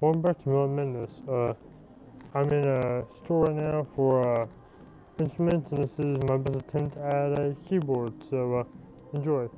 welcome back to Miller Madness. Uh, I'm in a store right now for uh, instruments, and this is my best attempt at a keyboard. So uh, enjoy.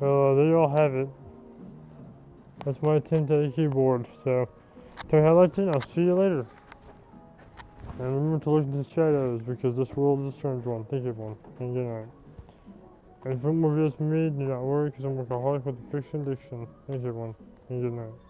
Well, uh, there you all have it. That's my attempt at a keyboard. So, turn highlights in. I'll see you later. And remember to look into the shadows because this world is a strange one. Thank you, everyone. And good night. And for more videos from me, do not worry because I'm workaholic with the fiction addiction. Thank you, everyone. And good night.